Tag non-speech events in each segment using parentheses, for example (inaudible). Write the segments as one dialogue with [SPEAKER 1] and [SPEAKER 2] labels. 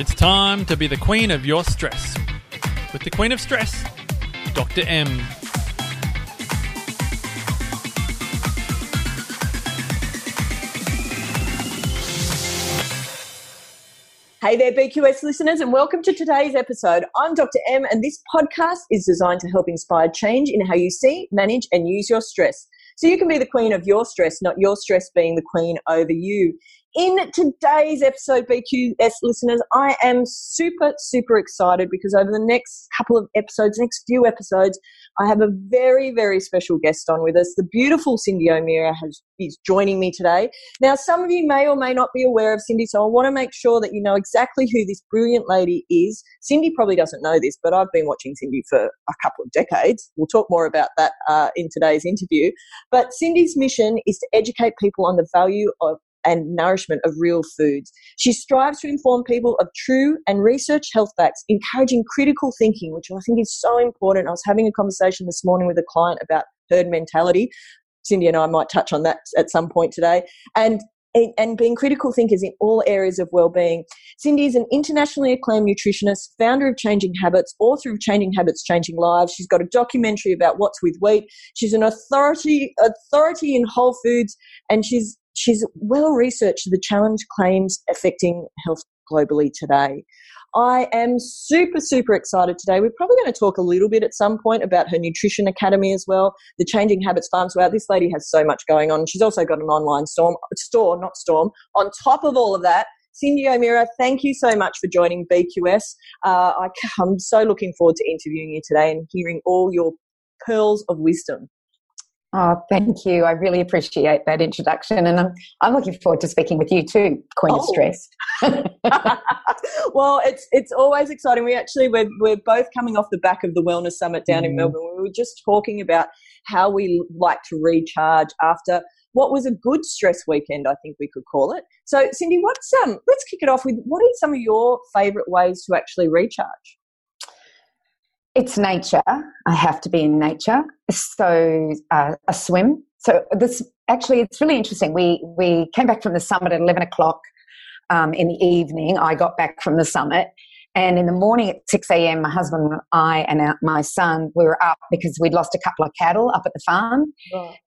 [SPEAKER 1] It's time to be the queen of your stress. With the queen of stress, Dr. M.
[SPEAKER 2] Hey there, BQS listeners, and welcome to today's episode. I'm Dr. M, and this podcast is designed to help inspire change in how you see, manage, and use your stress. So you can be the queen of your stress, not your stress being the queen over you. In today's episode, BQS listeners, I am super, super excited because over the next couple of episodes, next few episodes, I have a very, very special guest on with us. The beautiful Cyndi O'Meara has, is joining me today. Now, some of you may or may not be aware of Cyndi, so I want to make sure that you know exactly who this brilliant lady is. Cyndi probably doesn't know this, but I've been watching Cyndi for a couple of decades. We'll talk more about that uh, in today's interview. But Cyndi's mission is to educate people on the value of and nourishment of real foods. She strives to inform people of true and research health facts, encouraging critical thinking, which I think is so important. I was having a conversation this morning with a client about herd mentality. Cyndi and I might touch on that at some point today. And and being critical thinkers in all areas of well-being. Cyndi is an internationally acclaimed nutritionist, founder of Changing Habits, author of Changing Habits, Changing Lives. She's got a documentary about what's with wheat. She's an authority authority in whole foods, and she's she's well researched the challenge claims affecting health globally today. I am super, super excited today. We're probably going to talk a little bit at some point about her nutrition academy as well, the Changing Habits Farms. Wow, this lady has so much going on. She's also got an online storm, store, not storm. On top of all of that, Cyndi O'Meara, thank you so much for joining BQS. Uh, I, I'm so looking forward to interviewing you today and hearing all your pearls of wisdom.
[SPEAKER 3] Oh, thank you. I really appreciate that introduction. And I'm, I'm looking forward to speaking with you too, Queen oh. of Stress. (laughs) (laughs)
[SPEAKER 2] well, it's it's always exciting. We actually we're we're both coming off the back of the Wellness Summit down mm. in Melbourne. We were just talking about how we like to recharge after what was a good stress weekend, I think we could call it. So, Cyndi, what's um let's kick it off with what are some of your favourite ways to actually recharge?
[SPEAKER 3] It's nature. I have to be in nature. So uh, a swim. So this actually, it's really interesting. We we came back from the summit at eleven o'clock um, in the evening. I got back from the summit, and in the morning at six a.m., my husband, I, and our, my son, we were up because we'd lost a couple of cattle up at the farm,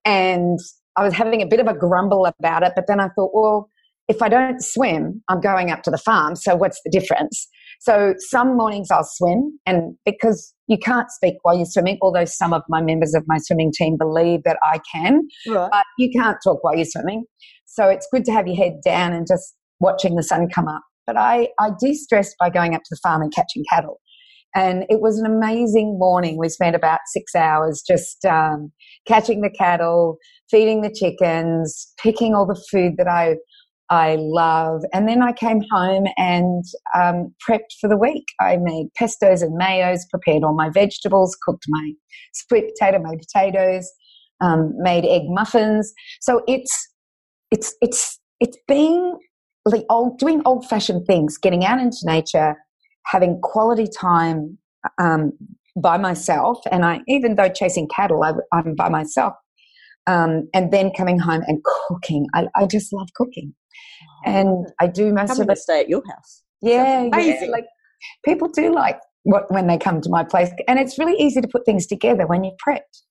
[SPEAKER 3] and I was having a bit of a grumble about it. But then I thought, well, if I don't swim, I'm going up to the farm. So what's the difference? So some mornings I'll swim, and because you can't speak while you're swimming, although some of my members of my swimming team believe that I can, right. but you can't talk while you're swimming. So it's good to have your head down and just watching the sun come up. But I, I de stressed by going up to the farm and catching cattle. And it was an amazing morning. We spent about six hours just um, catching the cattle, feeding the chickens, picking all the food that I I love. And then I came home and um, prepped for the week. I made pestos and mayos, prepared all my vegetables, cooked my sweet potato, my potatoes, um, made egg muffins. So it's it's it's it's being the old doing old fashioned things, getting out into nature, having quality time um, by myself. And I even though chasing cattle, I, I'm by myself. Um, and then coming home and cooking. I, I just love cooking and oh. I do most
[SPEAKER 2] Coming
[SPEAKER 3] of it.
[SPEAKER 2] stay at your house.
[SPEAKER 3] Yeah, yeah. Like people do like what when they come to my place, and it's really easy to put things together when you're prepped.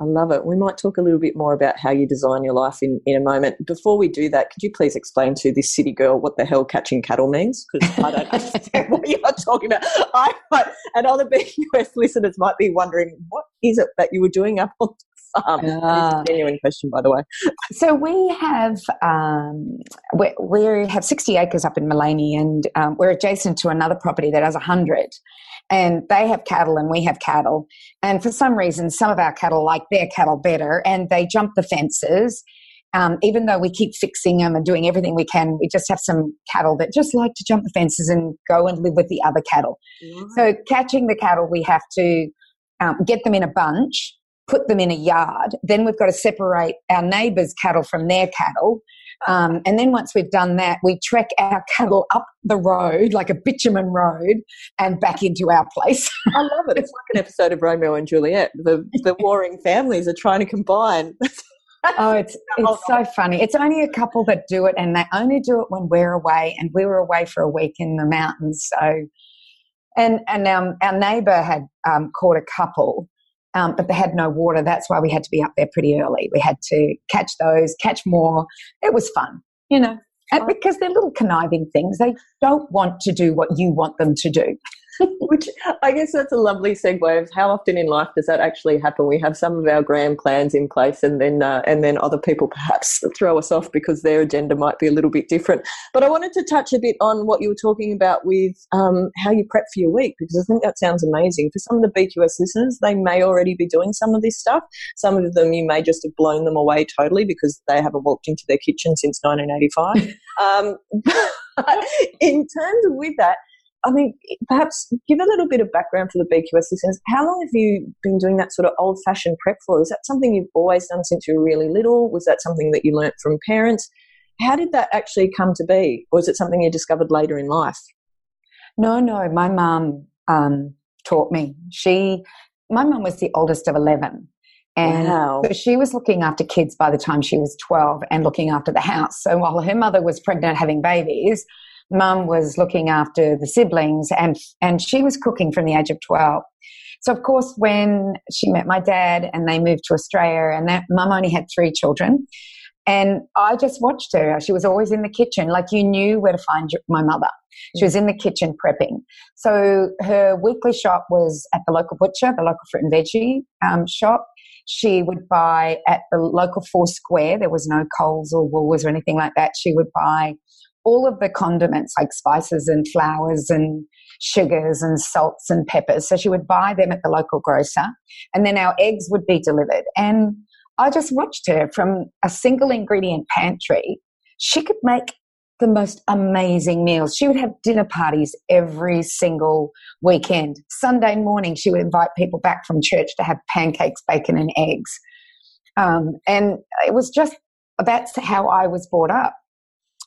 [SPEAKER 2] I love it. We might talk a little bit more about how you design your life in, in a moment. Before we do that, could you please explain to this city girl what the hell catching cattle means? Because I don't (laughs) understand what you're talking about. I and other (laughs) BQS listeners might be wondering, what is it that you were doing up on um, uh, genuine question, by the way.
[SPEAKER 3] So we have um, we, we have sixty acres up in Maleny, and um, we're adjacent to another property that has hundred. And they have cattle, and we have cattle. And for some reason, some of our cattle like their cattle better, and they jump the fences. Um, even though we keep fixing them and doing everything we can, we just have some cattle that just like to jump the fences and go and live with the other cattle. So, catching the cattle, we have to um, get them in a bunch put them in a yard. Then we've got to separate our neighbours' cattle from their cattle. Um, and then once we've done that, we trek our cattle up the road, like a bitumen road, and back into our place. (laughs)
[SPEAKER 2] I love it. It's like an episode of Romeo and Juliet. The, the (laughs) warring families are trying to combine. (laughs)
[SPEAKER 3] oh, it's it's so funny. It's only a couple that do it, and they only do it when we're away, and we were away for a week in the mountains. So, and and um, our neighbour had um, caught a couple, um, but they had no water. That's why we had to be up there pretty early. We had to catch those, catch more. It was fun, you know, and because they're little conniving things. They don't want to do what you want them to do. (laughs)
[SPEAKER 2] Which I guess that's a lovely segue of how often in life does that actually happen? We have some of our grand plans in place, and then uh, and then other people perhaps (laughs) throw us off because their agenda might be a little bit different. But I wanted to touch a bit on what you were talking about with um, how you prep for your week because I think that sounds amazing. For some of the BQS listeners, they may already be doing some of this stuff. Some of them you may just have blown them away totally because they haven't walked into their kitchen since 1985. (laughs) um, in terms of with that I mean, perhaps give a little bit of background for the BQS listeners. How long have you been doing that sort of old fashioned prep for? Is that something you've always done since you were really little? Was that something that you learnt from parents? How did that actually come to be? Or was it something you discovered later in life?
[SPEAKER 3] No, no. My mum um, taught me. She, my mum was the oldest of 11. And wow. she was looking after kids by the time she was 12 and looking after the house. So while her mother was pregnant having babies, mum was looking after the siblings and and she was cooking from the age of 12 so of course when she met my dad and they moved to australia and that mum only had three children. And i just watched her. She was always in the kitchen. Like you knew where to find my mother. She was in the kitchen prepping. So her weekly shop was at the local butcher the local fruit and veggie um, shop. She would buy at the local four square. There was no coles or woolworths or anything like that. She would buy all of the condiments like spices and flowers and sugars and salts and peppers. So she would buy them at the local grocer and then our eggs would be delivered. And I just watched her from a single ingredient pantry. She could make the most amazing meals. She would have dinner parties every single weekend. Sunday morning, she would invite people back from church to have pancakes, bacon, and eggs. Um, and it was just that's how I was brought up.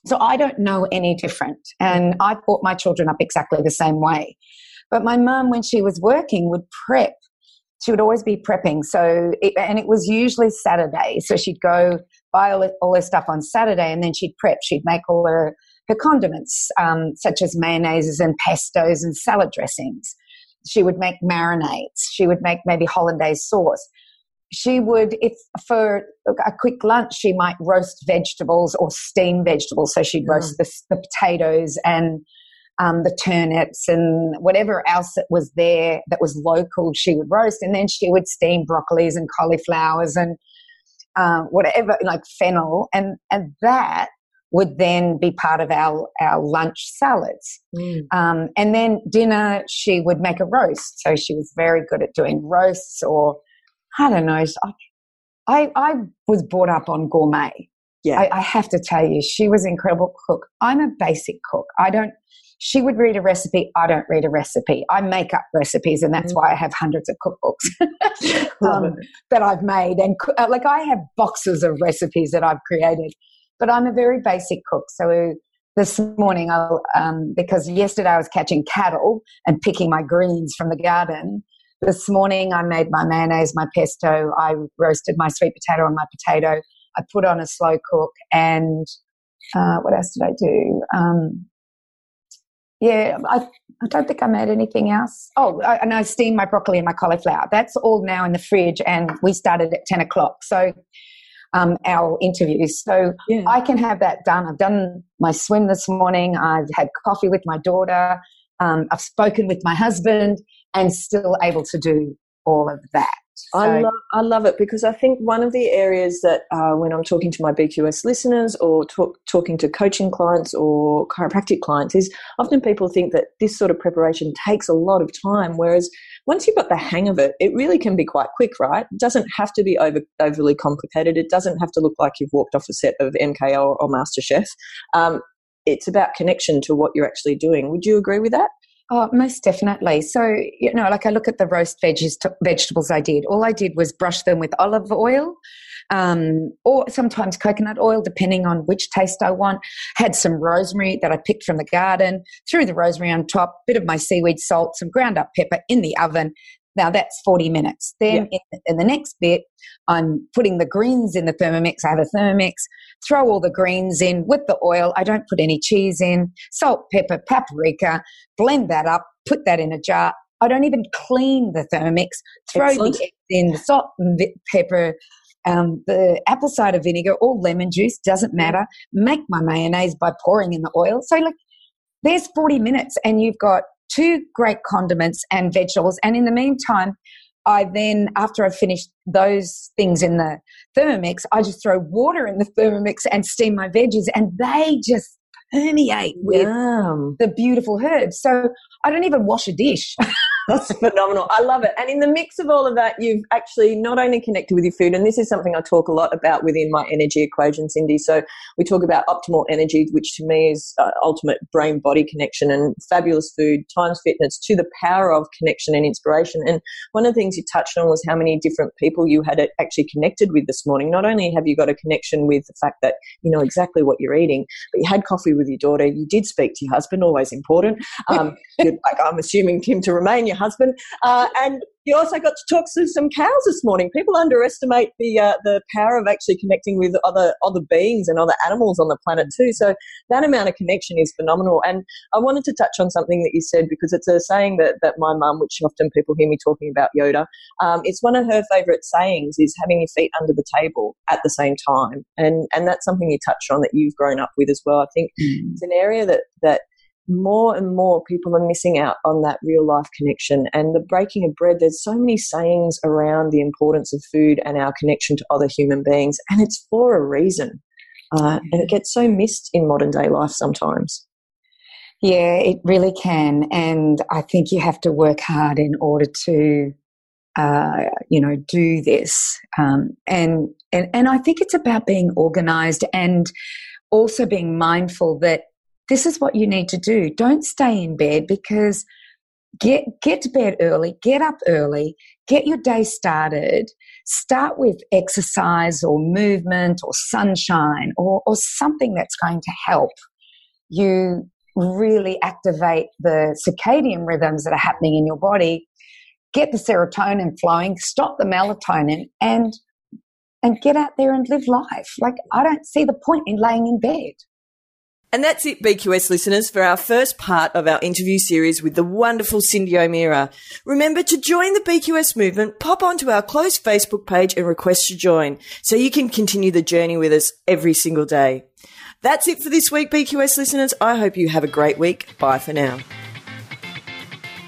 [SPEAKER 3] So I don't know any different. And I brought my children up exactly the same way. But my mum, when she was working, would prep. She would always be prepping. So, it, and it was usually Saturday. So she'd go buy all, all her stuff on Saturday and then she'd prep. She'd make all her, her condiments, um, such as mayonnaises and pestos and salad dressings. She would make marinades. She would make maybe hollandaise sauce she would, if for a quick lunch, she might roast vegetables or steam vegetables. So she'd roast mm. the, the, potatoes and um, the turnips and whatever else that was there that was local, she would roast. And then she would steam broccolis and cauliflowers and uh, whatever, like fennel. And, and that would then be part of our, our lunch salads. Mm. Um, and then dinner, she would make a roast. So she was very good at doing roasts or I don't know. I, I was brought up on gourmet. Yeah. I, I have to tell you, she was an incredible cook. I'm a basic cook. I don't, she would read a recipe. I don't read a recipe. I make up recipes, and that's mm. why I have hundreds of cookbooks (laughs) um, that I've made. And uh, like I have boxes of recipes that I've created, but I'm a very basic cook. So this morning, I'll, um, because yesterday I was catching cattle and picking my greens from the garden, this morning I made my mayonnaise, my pesto. I roasted my sweet potato and my potato. I put on a slow cook and uh, what else did I do? Um, yeah, I, I don't think I made anything else. Oh, I, and I steamed my broccoli and my cauliflower. That's all now in the fridge, and we started at 10 o'clock. So, um, our interviews. So, yeah. I can have that done. I've done my swim this morning. I've had coffee with my daughter. Um, I've spoken with my husband and still able to do all of that.
[SPEAKER 2] So, I love I love it because I think one of the areas that uh, when I'm talking to my BQS listeners or talk, talking to coaching clients or chiropractic clients is often people think that this sort of preparation takes a lot of time, whereas once you've got the hang of it, it really can be quite quick, right? It doesn't have to be over, overly complicated. It doesn't have to look like you've walked off a set of MK or, or MasterChef. Um, it's about connection to what you're actually doing. Would you agree with that?
[SPEAKER 3] Oh, most definitely. So, you know, like I look at the roast veggies, vegetables I did. All I did was brush them with olive oil um, or sometimes coconut oil, depending on which taste I want. Had some rosemary that I picked from the garden, threw the rosemary on top, a bit of my seaweed salt, some ground up pepper in the oven. Now that's 40 minutes. Then yeah. in, in, the next bit, I'm putting the greens in the Thermomix. I have a Thermomix, throw all the greens in with the oil. I don't put any cheese in, salt, pepper, paprika, blend that up, put that in a jar. I don't even clean the Thermomix, throw Excellent. the eggs in, the salt and pepper, um, the apple cider vinegar or lemon juice, doesn't matter. Make my mayonnaise by pouring in the oil. So, like, there's 40 minutes and you've got two great condiments and vegetables. And in the meantime, I then, after I've finished those things in the Thermomix, I just throw water in the Thermomix and steam my veggies, and they just permeate with Yum. the beautiful herbs. So I don't even wash a dish. (laughs)
[SPEAKER 2] That's phenomenal. I love it. And in the mix of all of that, you've actually not only connected with your food, and this is something I talk a lot about within my energy equation, Cyndi. So we talk about optimal energy, which to me is uh, ultimate brain body connection and fabulous food times fitness to the power of connection and inspiration. And one of the things you touched on was how many different people you had actually connected with this morning. Not only have you got a connection with the fact that you know exactly what you're eating, but you had coffee with your daughter. You did speak to your husband, always important. Um, like I'm assuming him to remain your husband. Uh, and you also got to talk to some cows this morning. People underestimate the uh, the power of actually connecting with other other beings and other animals on the planet too. So that amount of connection is phenomenal. And I wanted to touch on something that you said because it's a saying that that my mum, which often people hear me talking about Yoda, um, it's one of her favourite sayings is having your feet under the table at the same time. And and that's something you touched on that you've grown up with as well. I think mm. it's an area that that more and more people are missing out on that real life connection and the breaking of bread. There's so many sayings around the importance of food and our connection to other human beings, and it's for a reason. Uh, and it gets so missed in modern day life sometimes.
[SPEAKER 3] Yeah, it really can. And I think you have to work hard in order to, uh, you know, do this. Um, and, and, and I think it's about being organized and also being mindful that this is what you need to do. Don't stay in bed because get get to bed early, get up early, get your day started. Start with exercise or movement or sunshine or, or something that's going to help you really activate the circadian rhythms that are happening in your body, get the serotonin flowing, stop the melatonin, and and get out there and live life. Like I don't see the point in laying in bed.
[SPEAKER 2] And that's it, BQS listeners, for our first part of our interview series with the wonderful Cyndi O'Meara. Remember to join the BQS movement, pop onto our closed Facebook page and request to join so you can continue the journey with us every single day. That's it for this week, BQS listeners. I hope you have a great week. Bye for now.